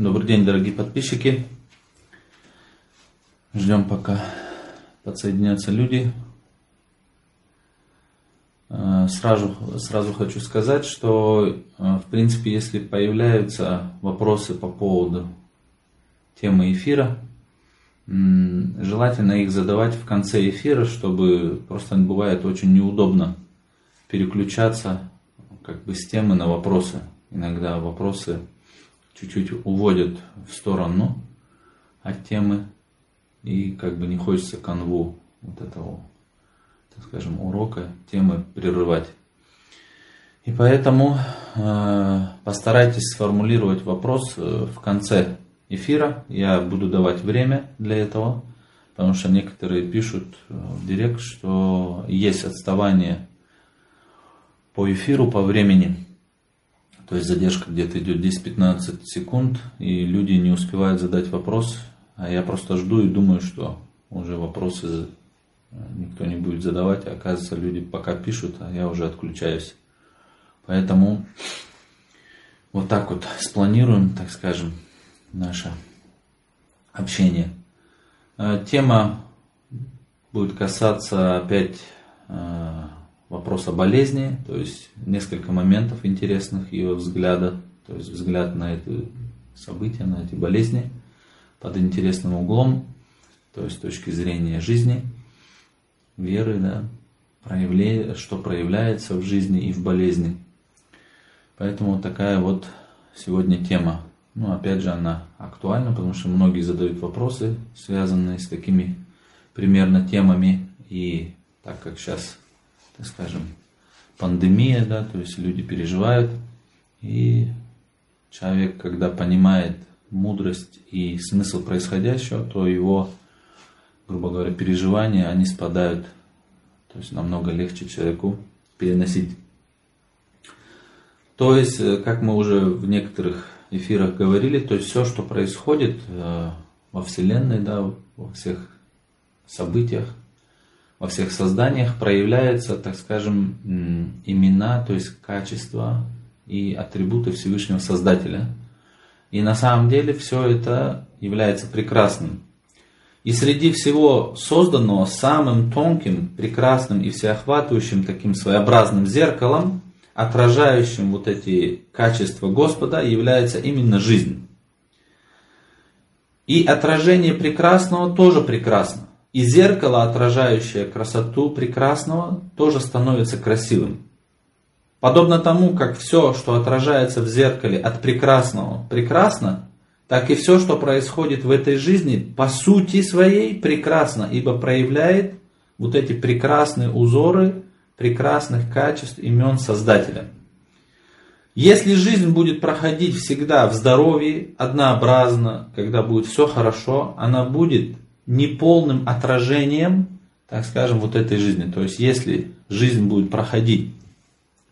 Добрый день, дорогие подписчики. Ждем, пока подсоединятся люди. Э, сразу, сразу хочу сказать, что, э, в принципе, если появляются вопросы по поводу темы эфира, желательно их задавать в конце эфира, чтобы просто бывает очень неудобно переключаться как бы с темы на вопросы. Иногда вопросы чуть-чуть уводят в сторону от темы, и как бы не хочется канву вот этого, так скажем, урока, темы прерывать. И поэтому э, постарайтесь сформулировать вопрос э, в конце эфира. Я буду давать время для этого, потому что некоторые пишут э, в директ, что есть отставание по эфиру, по времени. То есть задержка где-то идет 10-15 секунд, и люди не успевают задать вопрос, а я просто жду и думаю, что уже вопросы э, никто не будет задавать, а оказывается люди пока пишут, а я уже отключаюсь. Поэтому вот так вот спланируем, так скажем, наше общение. Э, тема будет касаться опять э, вопроса болезни, то есть несколько моментов интересных ее взгляда, то есть взгляд на это события, на эти болезни под интересным углом, то есть с точки зрения жизни, веры, да, проявление, что проявляется в жизни и в болезни. Поэтому такая вот сегодня тема. Ну, опять же, она актуальна, потому что многие задают вопросы, связанные с такими примерно темами. И так как сейчас так скажем, пандемия, да, то есть люди переживают, и человек, когда понимает мудрость и смысл происходящего, то его, грубо говоря, переживания, они спадают, то есть намного легче человеку переносить. То есть, э, как мы уже в некоторых эфирах говорили, то есть все, что происходит э, во Вселенной, да, во всех событиях, во всех созданиях проявляются, так скажем, имена, то есть качества и атрибуты Всевышнего Создателя. И на самом деле все это является прекрасным. И среди всего созданного самым тонким, прекрасным и всеохватывающим таким своеобразным зеркалом, отражающим вот эти качества Господа, является именно жизнь. И отражение прекрасного тоже прекрасно. И зеркало, отражающее красоту прекрасного, тоже становится красивым. Подобно тому, как все, что отражается в зеркале от прекрасного, прекрасно, так и все, что происходит в этой жизни, по сути своей прекрасно, ибо проявляет вот эти прекрасные узоры прекрасных качеств имен Создателя. Если жизнь будет проходить всегда в здоровье, однообразно, когда будет все хорошо, она будет неполным отражением, так скажем, вот этой жизни. То есть, если жизнь будет проходить,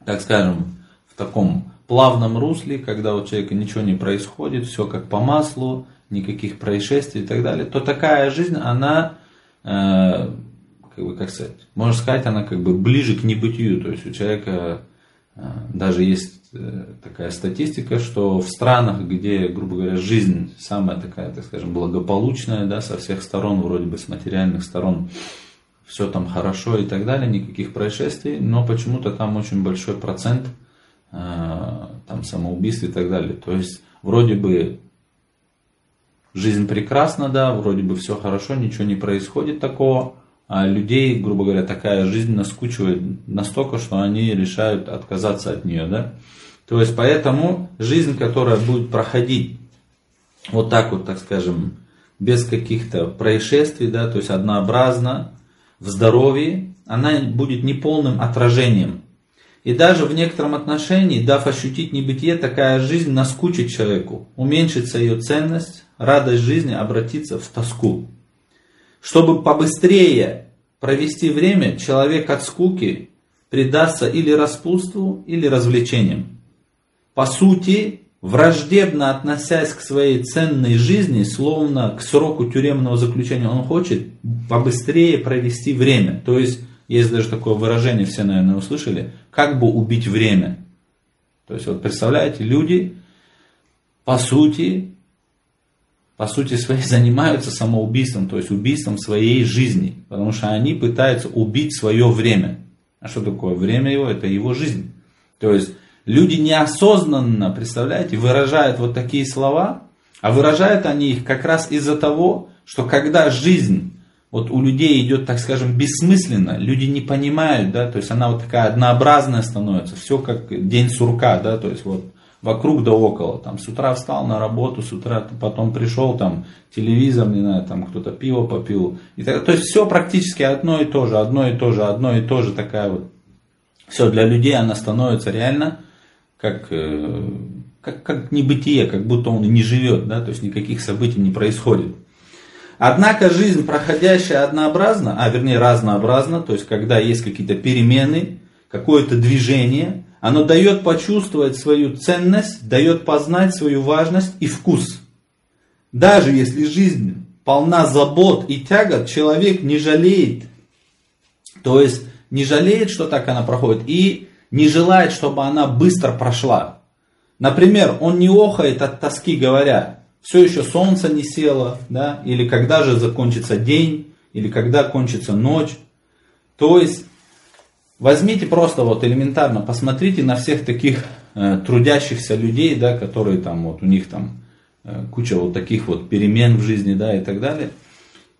так скажем, в таком плавном русле, когда у человека ничего не происходит, все как по маслу, никаких происшествий и так далее, то такая жизнь, она, э, как бы, как сказать, можно сказать, она как бы ближе к небытию. То есть у человека даже есть Э, такая статистика, что в странах, где, грубо говоря, жизнь самая такая, так скажем, благополучная, да, со всех сторон, вроде бы с материальных сторон, все там хорошо и так далее, никаких происшествий, но почему-то там очень большой процент э, там самоубийств и так далее. То есть вроде бы жизнь прекрасна, да, вроде бы все хорошо, ничего не происходит такого, а людей, грубо говоря, такая жизнь наскучивает настолько, что они решают отказаться от нее, да. То есть поэтому жизнь, которая будет проходить вот так вот, так скажем, без каких-то происшествий, да, то есть однообразно, в здоровье, она будет неполным отражением. И даже в некотором отношении, дав ощутить небытие, такая жизнь наскучит человеку, уменьшится ее ценность, радость жизни обратится в тоску. Чтобы побыстрее провести время, человек от скуки предастся или распутству, или развлечениям. По сути, враждебно относясь к своей ценной жизни, словно к сроку тюремного заключения, он хочет побыстрее провести время. То есть, есть даже такое выражение, все, наверное, услышали, как бы убить время. То есть, вот представляете, люди, по сути, по сути своей занимаются самоубийством, то есть убийством своей жизни, потому что они пытаются убить свое время. А что такое время его? Это его жизнь. То есть люди неосознанно, представляете, выражают вот такие слова, а выражают они их как раз из-за того, что когда жизнь вот у людей идет, так скажем, бессмысленно, люди не понимают, да, то есть она вот такая однообразная становится, все как день сурка, да, то есть вот вокруг да около, там с утра встал на работу, с утра потом пришел, там телевизор, не знаю, там кто-то пиво попил, и так, то есть все практически одно и то же, одно и то же, одно и то же такая вот, все для людей она становится реально как, э, как, как небытие, как будто он и не живет, да, то есть никаких событий не происходит. Однако жизнь, проходящая однообразно, а вернее разнообразно, то есть когда есть какие-то перемены, какое-то движение, оно дает почувствовать свою ценность, дает познать свою важность и вкус. Даже если жизнь полна забот и тягот, человек не жалеет. То есть не жалеет, что так она проходит, и не желает, чтобы она быстро прошла. Например, он не охает от тоски, говоря, все еще солнце не село, да, или когда же закончится день, или когда кончится ночь. То есть возьмите просто вот элементарно, посмотрите на всех таких э, трудящихся людей, да, которые там вот у них там э, куча вот таких вот перемен в жизни, да, и так далее.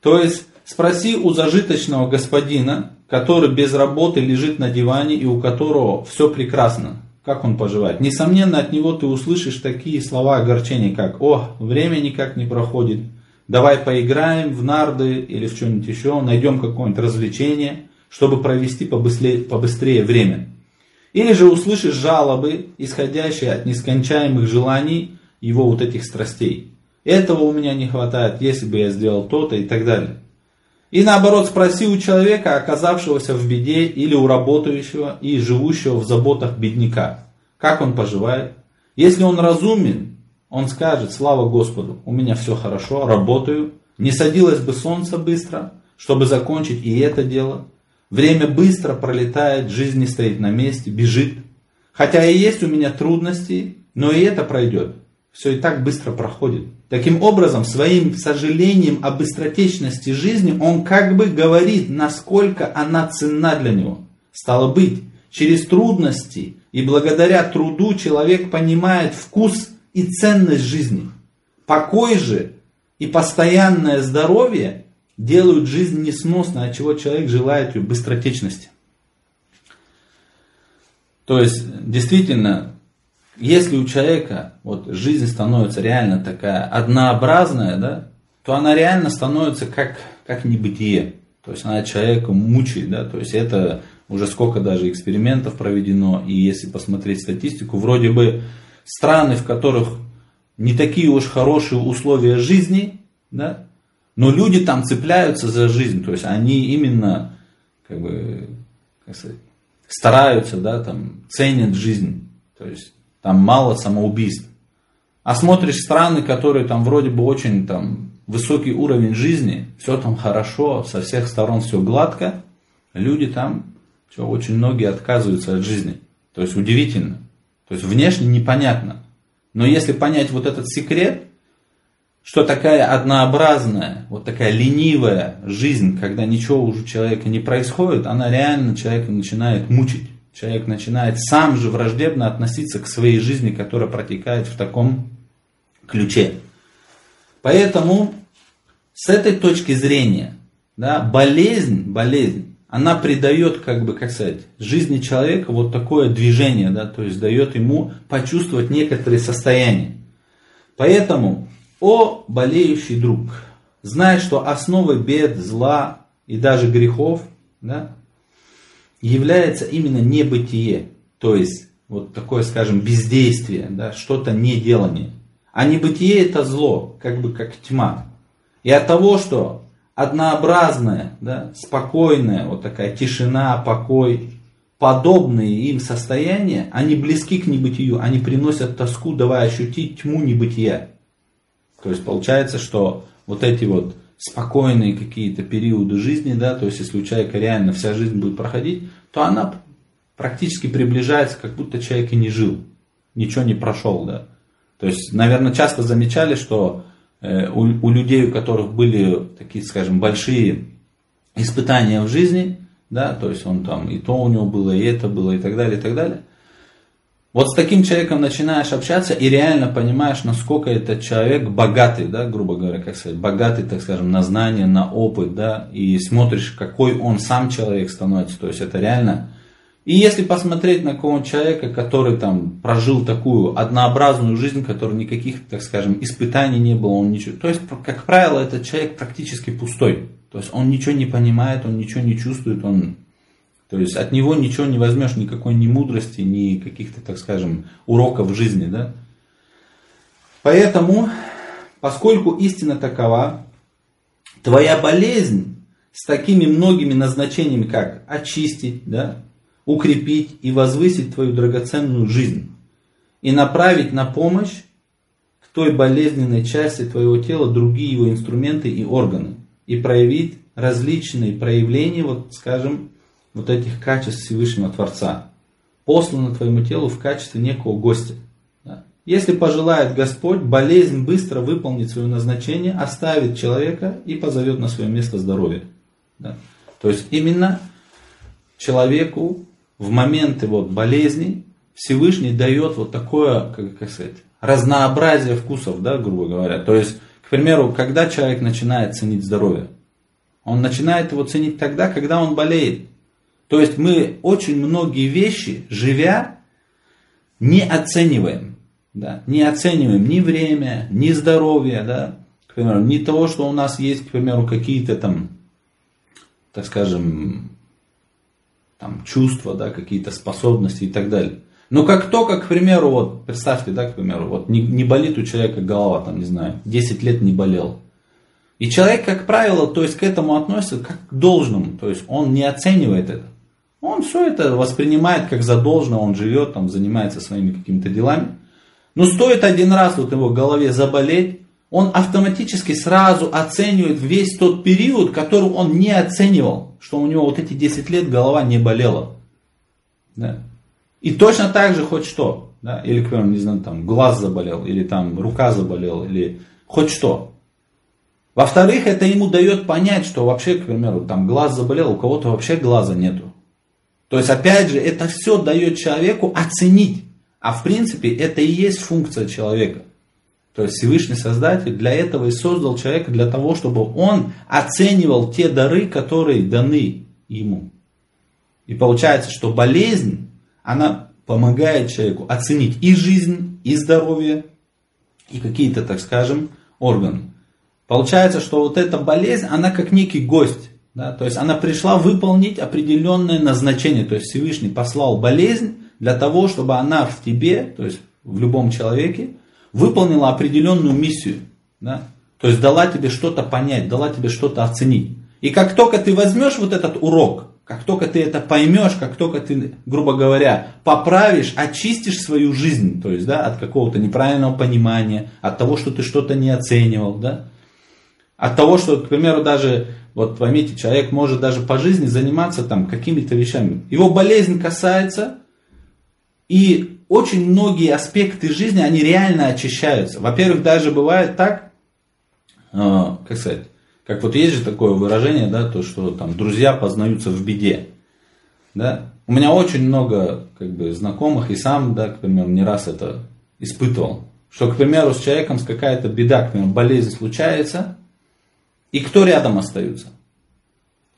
То есть спроси у зажиточного господина, который без работы лежит на диване и у которого все прекрасно, как он поживает. Несомненно, от него ты услышишь такие слова огорчения, как «О, время никак не проходит, давай поиграем в нарды или в что-нибудь еще, найдем какое-нибудь развлечение, чтобы провести побыстрее, побыстрее время». Или же услышишь жалобы, исходящие от нескончаемых желаний его вот этих страстей. Этого у меня не хватает, если бы я сделал то-то и так далее. И наоборот, спроси у человека, оказавшегося в беде, или у работающего и живущего в заботах бедняка, как он поживает. Если он разумен, он скажет, слава Господу, у меня все хорошо, работаю, не садилось бы солнце быстро, чтобы закончить и это дело. Время быстро пролетает, жизнь не стоит на месте, бежит. Хотя и есть у меня трудности, но и это пройдет. Все и так быстро проходит. Таким образом, своим сожалением о быстротечности жизни он как бы говорит, насколько она ценна для него. Стало быть, через трудности и благодаря труду человек понимает вкус и ценность жизни. Покой же и постоянное здоровье делают жизнь несносной, от чего человек желает ее быстротечности. То есть, действительно, если у человека вот, жизнь становится реально такая однообразная, да, то она реально становится как, как небытие. То есть она человека мучает, да, то есть это уже сколько даже экспериментов проведено, и если посмотреть статистику, вроде бы страны, в которых не такие уж хорошие условия жизни, да, но люди там цепляются за жизнь, то есть они именно как бы, как сказать, стараются, да, там, ценят жизнь, то есть там мало самоубийств. А смотришь страны, которые там вроде бы очень там высокий уровень жизни, все там хорошо, со всех сторон все гладко, люди там, все, очень многие отказываются от жизни. То есть удивительно. То есть внешне непонятно. Но если понять вот этот секрет, что такая однообразная, вот такая ленивая жизнь, когда ничего уже у человека не происходит, она реально человека начинает мучить человек начинает сам же враждебно относиться к своей жизни, которая протекает в таком ключе. Поэтому с этой точки зрения, да, болезнь, болезнь, она придает, как бы, как сказать, жизни человека вот такое движение, да, то есть дает ему почувствовать некоторые состояния. Поэтому, о болеющий друг, знай, что основой бед, зла и даже грехов, да, является именно небытие, то есть вот такое, скажем, бездействие, да, что-то не делание. А небытие это зло, как бы как тьма. И от того, что однообразная, да, спокойная, вот такая тишина, покой, подобные им состояния, они близки к небытию, они приносят тоску, давая ощутить тьму небытия. То есть получается, что вот эти вот спокойные какие-то периоды жизни, да, то есть если у человека реально вся жизнь будет проходить, то она практически приближается, как будто человек и не жил, ничего не прошел, да. То есть, наверное, часто замечали, что э, у, у людей, у которых были такие, скажем, большие испытания в жизни, да, то есть он там и то у него было, и это было, и так далее, и так далее. Вот с таким человеком начинаешь общаться и реально понимаешь, насколько этот человек богатый, да, грубо говоря, как сказать, богатый, так скажем, на знания, на опыт, да, и смотришь, какой он сам человек становится, то есть это реально. И если посмотреть на какого-нибудь человека, который там прожил такую однообразную жизнь, который никаких, так скажем, испытаний не было, он ничего, то есть, как правило, этот человек практически пустой, то есть он ничего не понимает, он ничего не чувствует, он то есть от него ничего не возьмешь, никакой ни мудрости, ни каких-то, так скажем, уроков жизни. Да? Поэтому, поскольку истина такова, твоя болезнь с такими многими назначениями, как очистить, да, укрепить и возвысить твою драгоценную жизнь и направить на помощь к той болезненной части твоего тела другие его инструменты и органы и проявить различные проявления, вот скажем, вот этих качеств Всевышнего Творца, послано твоему телу в качестве некого гостя. Если пожелает Господь, болезнь быстро выполнит свое назначение, оставит человека и позовет на свое место здоровья. Да? То есть именно человеку в моменты вот болезни Всевышний дает вот такое, как, как сказать, разнообразие вкусов, да, грубо говоря. То есть, к примеру, когда человек начинает ценить здоровье, он начинает его ценить тогда, когда он болеет. То есть мы очень многие вещи, живя, не оцениваем. Да? Не оцениваем ни время, ни здоровье, да? к примеру, ни того, что у нас есть, к примеру, какие-то там, так скажем, там, чувства, да, какие-то способности и так далее. Но как только, к примеру, вот представьте, да, к примеру, вот не, не болит у человека голова, там, не знаю, 10 лет не болел. И человек, как правило, то есть к этому относится как к должному, то есть он не оценивает это. Он все это воспринимает как задолженное, он живет, там, занимается своими какими-то делами. Но стоит один раз вот его голове заболеть, он автоматически сразу оценивает весь тот период, который он не оценивал, что у него вот эти 10 лет голова не болела. Да? И точно так же хоть что, да? или, к примеру, не знаю, там глаз заболел, или там рука заболела, или хоть что. Во-вторых, это ему дает понять, что вообще, к примеру, там глаз заболел, у кого-то вообще глаза нету. То есть, опять же, это все дает человеку оценить. А в принципе, это и есть функция человека. То есть Всевышний Создатель для этого и создал человека, для того, чтобы он оценивал те дары, которые даны ему. И получается, что болезнь, она помогает человеку оценить и жизнь, и здоровье, и какие-то, так скажем, органы. Получается, что вот эта болезнь, она как некий гость. Да, то есть она пришла выполнить определенное назначение. То есть Всевышний послал болезнь для того, чтобы она в тебе, то есть в любом человеке, выполнила определенную миссию. Да? То есть дала тебе что-то понять, дала тебе что-то оценить. И как только ты возьмешь вот этот урок, как только ты это поймешь, как только ты, грубо говоря, поправишь, очистишь свою жизнь, то есть да, от какого-то неправильного понимания, от того, что ты что-то не оценивал, да, от того, что, к примеру, даже вот поймите, человек может даже по жизни заниматься там какими-то вещами. Его болезнь касается, и очень многие аспекты жизни, они реально очищаются. Во-первых, даже бывает так, э, как сказать, как вот есть же такое выражение, да, то, что там друзья познаются в беде. Да? У меня очень много как бы, знакомых, и сам, да, к примеру, не раз это испытывал. Что, к примеру, с человеком с какая-то беда, к примеру, болезнь случается, и кто рядом остаются?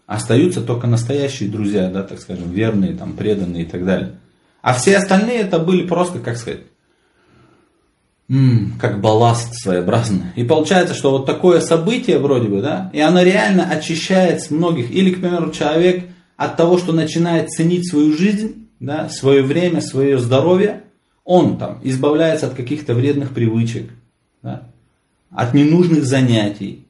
Остаются только настоящие друзья, да, так скажем, верные, там, преданные и так далее. А все остальные это были просто, как сказать, как балласт своеобразный. И получается, что вот такое событие вроде бы, да, и оно реально очищает с многих. Или, к примеру, человек от того, что начинает ценить свою жизнь, да, свое время, свое здоровье, он там избавляется от каких-то вредных привычек, да, от ненужных занятий,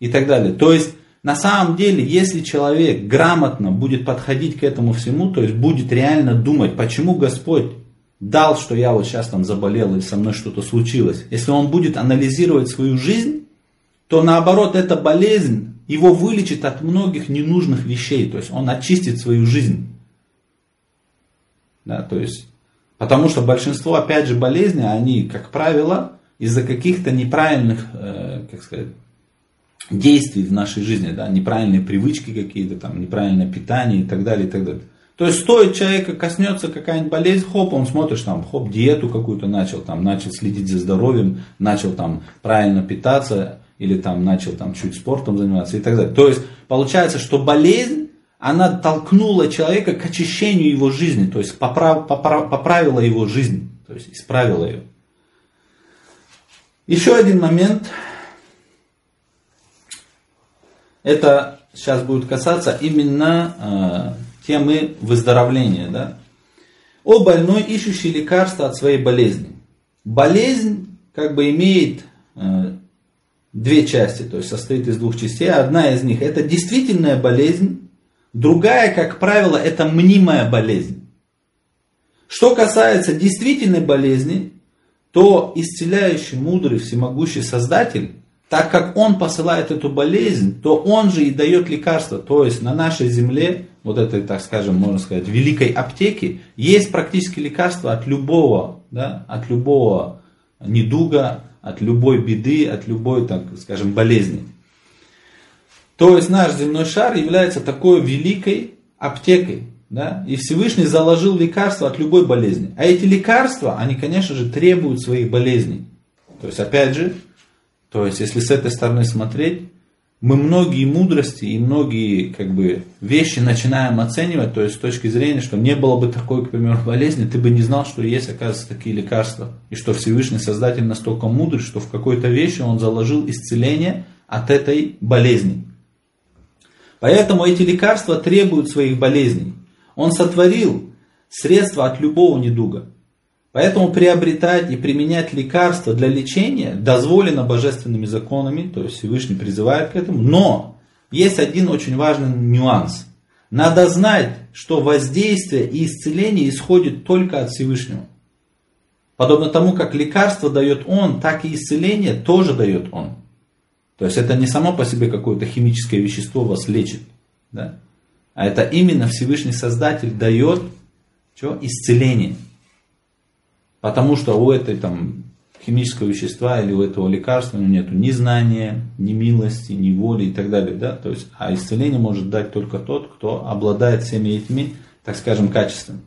и так далее. То есть, на самом деле, если человек грамотно будет подходить к этому всему, то есть будет реально думать, почему Господь дал, что я вот сейчас там заболел или со мной что-то случилось, если он будет анализировать свою жизнь, то наоборот эта болезнь его вылечит от многих ненужных вещей, то есть он очистит свою жизнь. Да, то есть, потому что большинство, опять же, болезней, они, как правило, из-за каких-то неправильных, э, как сказать, действий в нашей жизни, да, неправильные привычки какие-то, там, неправильное питание и так далее, и так далее. То есть стоит человека коснется какая-нибудь болезнь, хоп, он смотришь там, хоп, диету какую-то начал, там, начал следить за здоровьем, начал там правильно питаться, или там начал там чуть спортом заниматься и так далее. То есть получается, что болезнь, она толкнула человека к очищению его жизни, то есть поправ, поправ, поправила его жизнь, то есть исправила ее. Еще один момент, это сейчас будет касаться именно э, темы выздоровления. Да? О больной, ищущий лекарства от своей болезни. Болезнь как бы имеет э, две части, то есть состоит из двух частей. Одна из них это действительная болезнь, другая, как правило, это мнимая болезнь. Что касается действительной болезни, то исцеляющий, мудрый, всемогущий Создатель так как он посылает эту болезнь, то он же и дает лекарство. То есть на нашей земле, вот этой, так скажем, можно сказать, великой аптеке, есть практически лекарство от любого, да, от любого недуга, от любой беды, от любой, так скажем, болезни. То есть наш земной шар является такой великой аптекой. Да? И Всевышний заложил лекарства от любой болезни. А эти лекарства, они, конечно же, требуют своих болезней. То есть, опять же, то есть, если с этой стороны смотреть, мы многие мудрости и многие как бы, вещи начинаем оценивать, то есть с точки зрения, что не было бы такой, к примеру, болезни, ты бы не знал, что есть, оказывается, такие лекарства. И что Всевышний Создатель настолько мудрый, что в какой-то вещи он заложил исцеление от этой болезни. Поэтому эти лекарства требуют своих болезней. Он сотворил средства от любого недуга. Поэтому приобретать и применять лекарства для лечения дозволено божественными законами, то есть Всевышний призывает к этому. Но есть один очень важный нюанс. Надо знать, что воздействие и исцеление исходит только от Всевышнего. Подобно тому, как лекарство дает Он, так и исцеление тоже дает Он. То есть это не само по себе какое-то химическое вещество вас лечит. Да? А это именно Всевышний Создатель дает что? исцеление. Потому что у этой там, химического вещества или у этого лекарства нет ни знания, ни милости, ни воли и так далее. Да? То есть, а исцеление может дать только тот, кто обладает всеми этими, так скажем, качествами.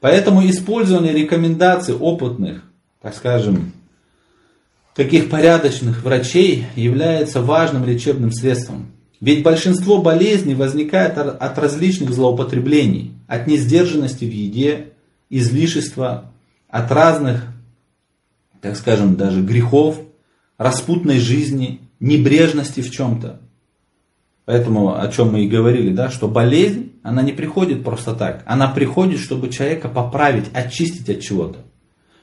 Поэтому использование рекомендаций опытных, так скажем, таких порядочных врачей является важным лечебным средством. Ведь большинство болезней возникает от различных злоупотреблений, от несдержанности в еде, излишества, от разных, так скажем, даже грехов, распутной жизни, небрежности в чем-то. Поэтому, о чем мы и говорили, да, что болезнь, она не приходит просто так. Она приходит, чтобы человека поправить, очистить от чего-то.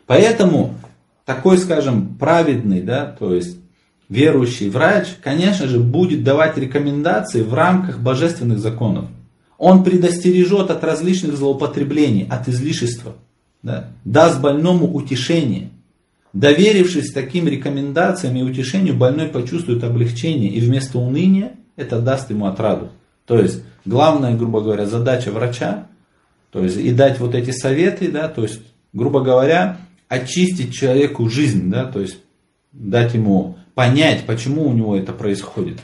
Поэтому такой, скажем, праведный, да, то есть верующий врач, конечно же, будет давать рекомендации в рамках божественных законов. Он предостережет от различных злоупотреблений, от излишества да, даст больному утешение. Доверившись таким рекомендациям и утешению, больной почувствует облегчение, и вместо уныния это даст ему отраду. То есть, главная, грубо говоря, задача врача, то есть, и дать вот эти советы, да, то есть, грубо говоря, очистить человеку жизнь, да, то есть, дать ему понять, почему у него это происходит.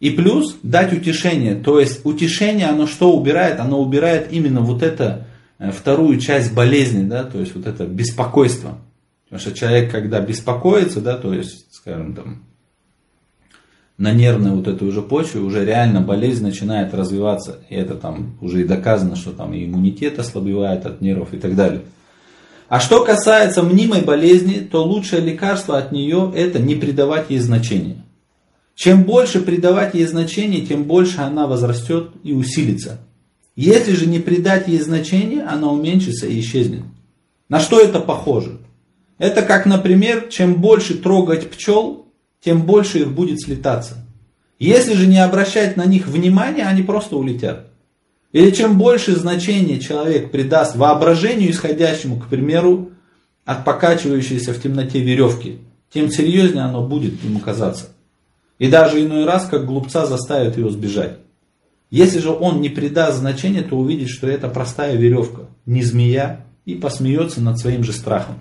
И плюс дать утешение, то есть утешение, оно что убирает? Оно убирает именно вот это вторую часть болезни, да, то есть вот это беспокойство. Потому что человек, когда беспокоится, да, то есть, скажем, там, на нервной вот этой уже почве, уже реально болезнь начинает развиваться. И это там уже и доказано, что там и иммунитет ослабевает от нервов и так далее. А что касается мнимой болезни, то лучшее лекарство от нее это не придавать ей значения. Чем больше придавать ей значения, тем больше она возрастет и усилится. Если же не придать ей значения, она уменьшится и исчезнет. На что это похоже? Это как, например, чем больше трогать пчел, тем больше их будет слетаться. Если же не обращать на них внимания, они просто улетят. Или чем больше значения человек придаст воображению исходящему, к примеру, от покачивающейся в темноте веревки, тем серьезнее оно будет ему казаться. И даже иной раз, как глупца, заставит его сбежать. Если же он не придаст значения, то увидит, что это простая веревка, не змея, и посмеется над своим же страхом.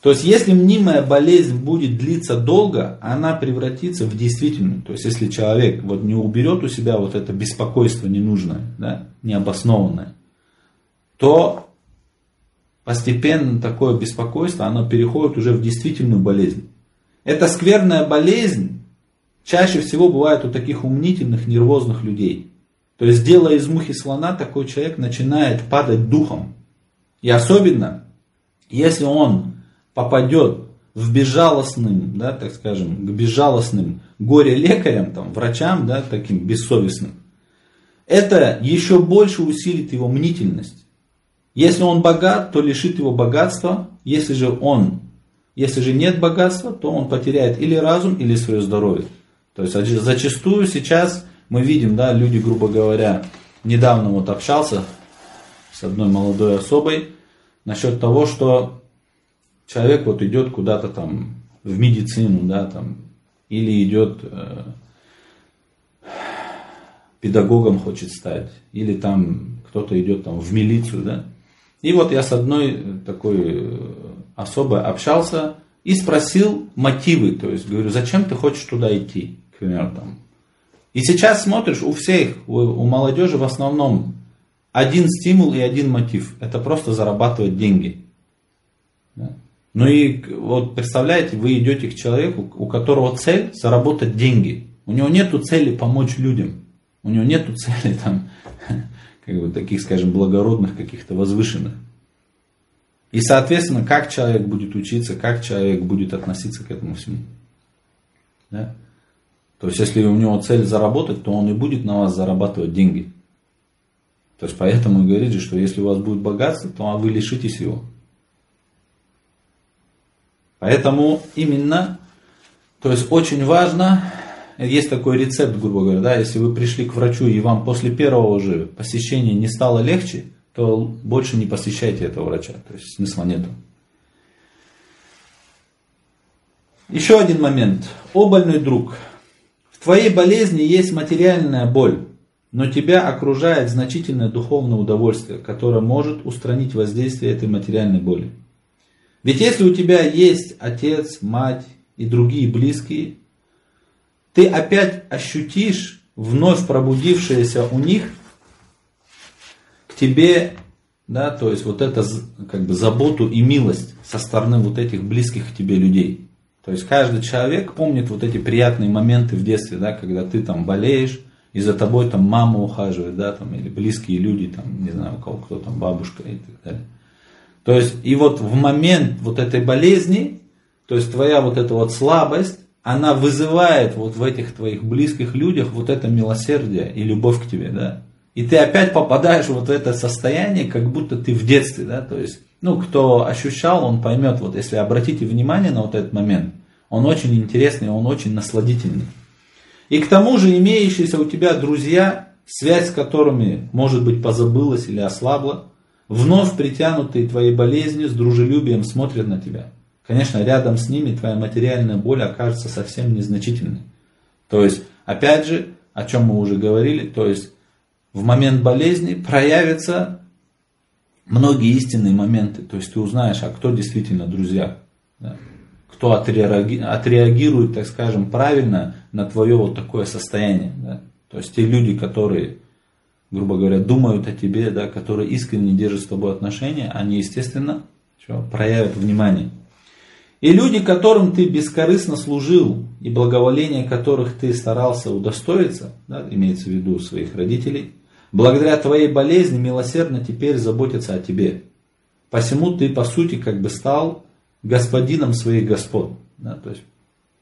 То есть, если мнимая болезнь будет длиться долго, она превратится в действительную. То есть, если человек вот не уберет у себя вот это беспокойство ненужное, да, необоснованное, то постепенно такое беспокойство, оно переходит уже в действительную болезнь. Эта скверная болезнь чаще всего бывает у таких умнительных, нервозных людей. То есть, делая из мухи слона, такой человек начинает падать духом. И особенно, если он попадет в безжалостным, да, так скажем, к безжалостным горе-лекарям, там, врачам, да, таким бессовестным, это еще больше усилит его мнительность. Если он богат, то лишит его богатства. Если же он, если же нет богатства, то он потеряет или разум, или свое здоровье. То есть зачастую сейчас мы видим, да, люди, грубо говоря, недавно вот общался с одной молодой особой насчет того, что человек вот идет куда-то там в медицину, да, там, или идет э, педагогом хочет стать, или там кто-то идет там в милицию, да. И вот я с одной такой э, особой общался и спросил мотивы, то есть говорю, зачем ты хочешь туда идти, к примеру, там. И сейчас смотришь, у всех, у, у молодежи в основном один стимул и один мотив. Это просто зарабатывать деньги. Да? Ну и вот представляете, вы идете к человеку, у которого цель заработать деньги. У него нет цели помочь людям. У него нет цели там, как бы таких, скажем, благородных, каких-то возвышенных. И, соответственно, как человек будет учиться, как человек будет относиться к этому всему. Да? То есть, если у него цель заработать, то он и будет на вас зарабатывать деньги. То есть, поэтому говорит же, что если у вас будет богатство, то вы лишитесь его. Поэтому именно, то есть очень важно, есть такой рецепт, грубо говоря, да, если вы пришли к врачу и вам после первого же посещения не стало легче, то больше не посещайте этого врача, то есть смысла нету. Еще один момент. Обольный друг. В твоей болезни есть материальная боль, но тебя окружает значительное духовное удовольствие, которое может устранить воздействие этой материальной боли. Ведь если у тебя есть отец, мать и другие близкие, ты опять ощутишь вновь пробудившееся у них к тебе, да, то есть вот это как бы заботу и милость со стороны вот этих близких к тебе людей. То есть каждый человек помнит вот эти приятные моменты в детстве, да, когда ты там болеешь, и за тобой там мама ухаживает, да, там, или близкие люди, там, не знаю, у кого кто там, бабушка и так далее. То есть, и вот в момент вот этой болезни, то есть твоя вот эта вот слабость, она вызывает вот в этих твоих близких людях вот это милосердие и любовь к тебе, да. И ты опять попадаешь вот в это состояние, как будто ты в детстве, да, то есть, ну, кто ощущал, он поймет, вот если обратите внимание на вот этот момент, он очень интересный, он очень насладительный. И к тому же имеющиеся у тебя друзья, связь с которыми, может быть, позабылась или ослабла, вновь притянутые твоей болезнью, с дружелюбием смотрят на тебя. Конечно, рядом с ними твоя материальная боль окажется совсем незначительной. То есть, опять же, о чем мы уже говорили, то есть в момент болезни проявятся многие истинные моменты. То есть ты узнаешь, а кто действительно друзья. Да? Кто отреагирует, так скажем, правильно на твое вот такое состояние. Да? То есть те люди, которые грубо говоря, думают о тебе, да, которые искренне держат с тобой отношения, они, естественно, что, проявят внимание. И люди, которым ты бескорыстно служил, и благоволение которых ты старался удостоиться, да, имеется в виду своих родителей, благодаря твоей болезни милосердно теперь заботятся о тебе. Посему ты, по сути, как бы стал господином своих господ. Да, то есть,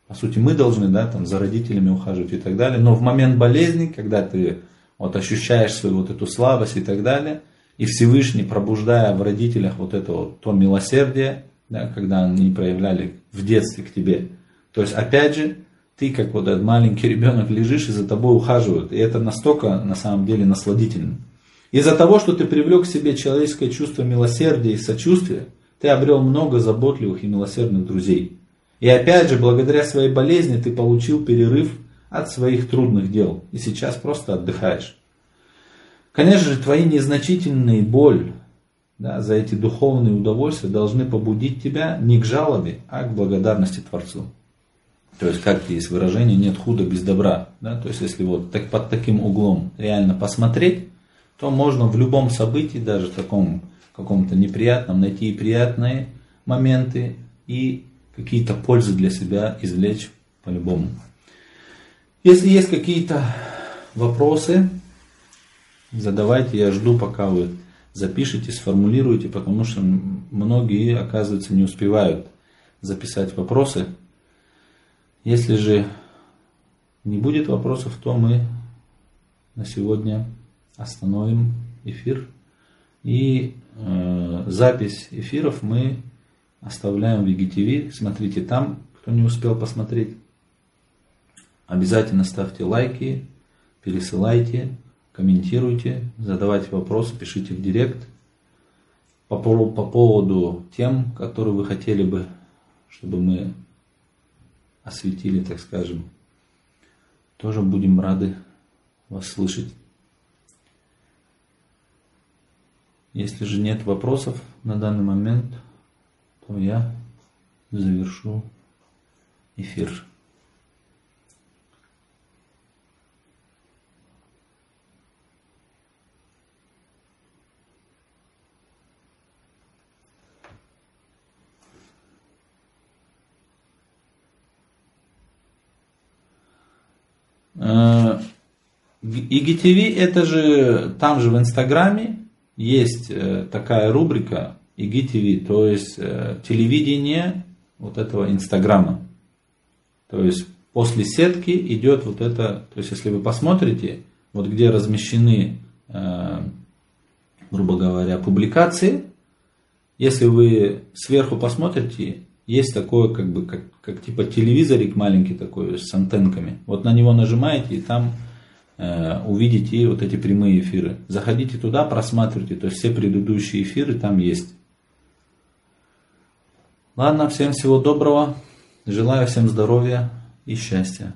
по сути, мы должны да, там, за родителями ухаживать и так далее. Но в момент болезни, когда ты вот ощущаешь свою вот эту слабость и так далее, и Всевышний, пробуждая в родителях вот это вот то милосердие, да, когда они проявляли в детстве к тебе. То есть, опять же, ты как вот этот маленький ребенок лежишь и за тобой ухаживают. И это настолько, на самом деле, насладительно. Из-за того, что ты привлек к себе человеческое чувство милосердия и сочувствия, ты обрел много заботливых и милосердных друзей. И опять же, благодаря своей болезни ты получил перерыв от своих трудных дел. И сейчас просто отдыхаешь. Конечно же, твои незначительные боль, да, за эти духовные удовольствия должны побудить тебя не к жалобе, а к благодарности Творцу. То есть, как есть выражение, нет худа без добра. Да? То есть, если вот так, под таким углом реально посмотреть, то можно в любом событии, даже таком каком-то неприятном, найти и приятные моменты, и какие-то пользы для себя извлечь по-любому. Если есть какие-то вопросы, задавайте, я жду, пока вы запишите, сформулируйте, потому что многие, оказывается, не успевают записать вопросы. Если же не будет вопросов, то мы на сегодня остановим эфир. И э, запись эфиров мы оставляем в IGTV. Смотрите там, кто не успел посмотреть. Обязательно ставьте лайки, пересылайте, комментируйте, задавайте вопросы, пишите в директ. По, по поводу тем, которые вы хотели бы, чтобы мы осветили, так скажем, тоже будем рады вас слышать. Если же нет вопросов на данный момент, то я завершу эфир. IGTV это же там же в Инстаграме есть э, такая рубрика IGTV, то есть э, телевидение вот этого Инстаграма. То есть после сетки идет вот это, то есть если вы посмотрите, вот где размещены, э, грубо говоря, публикации, если вы сверху посмотрите, есть такое, как бы, как, как типа телевизорик маленький такой с антенками. Вот на него нажимаете, и там э, увидите вот эти прямые эфиры. Заходите туда, просматривайте, то есть все предыдущие эфиры там есть. Ладно, всем всего доброго. Желаю всем здоровья и счастья.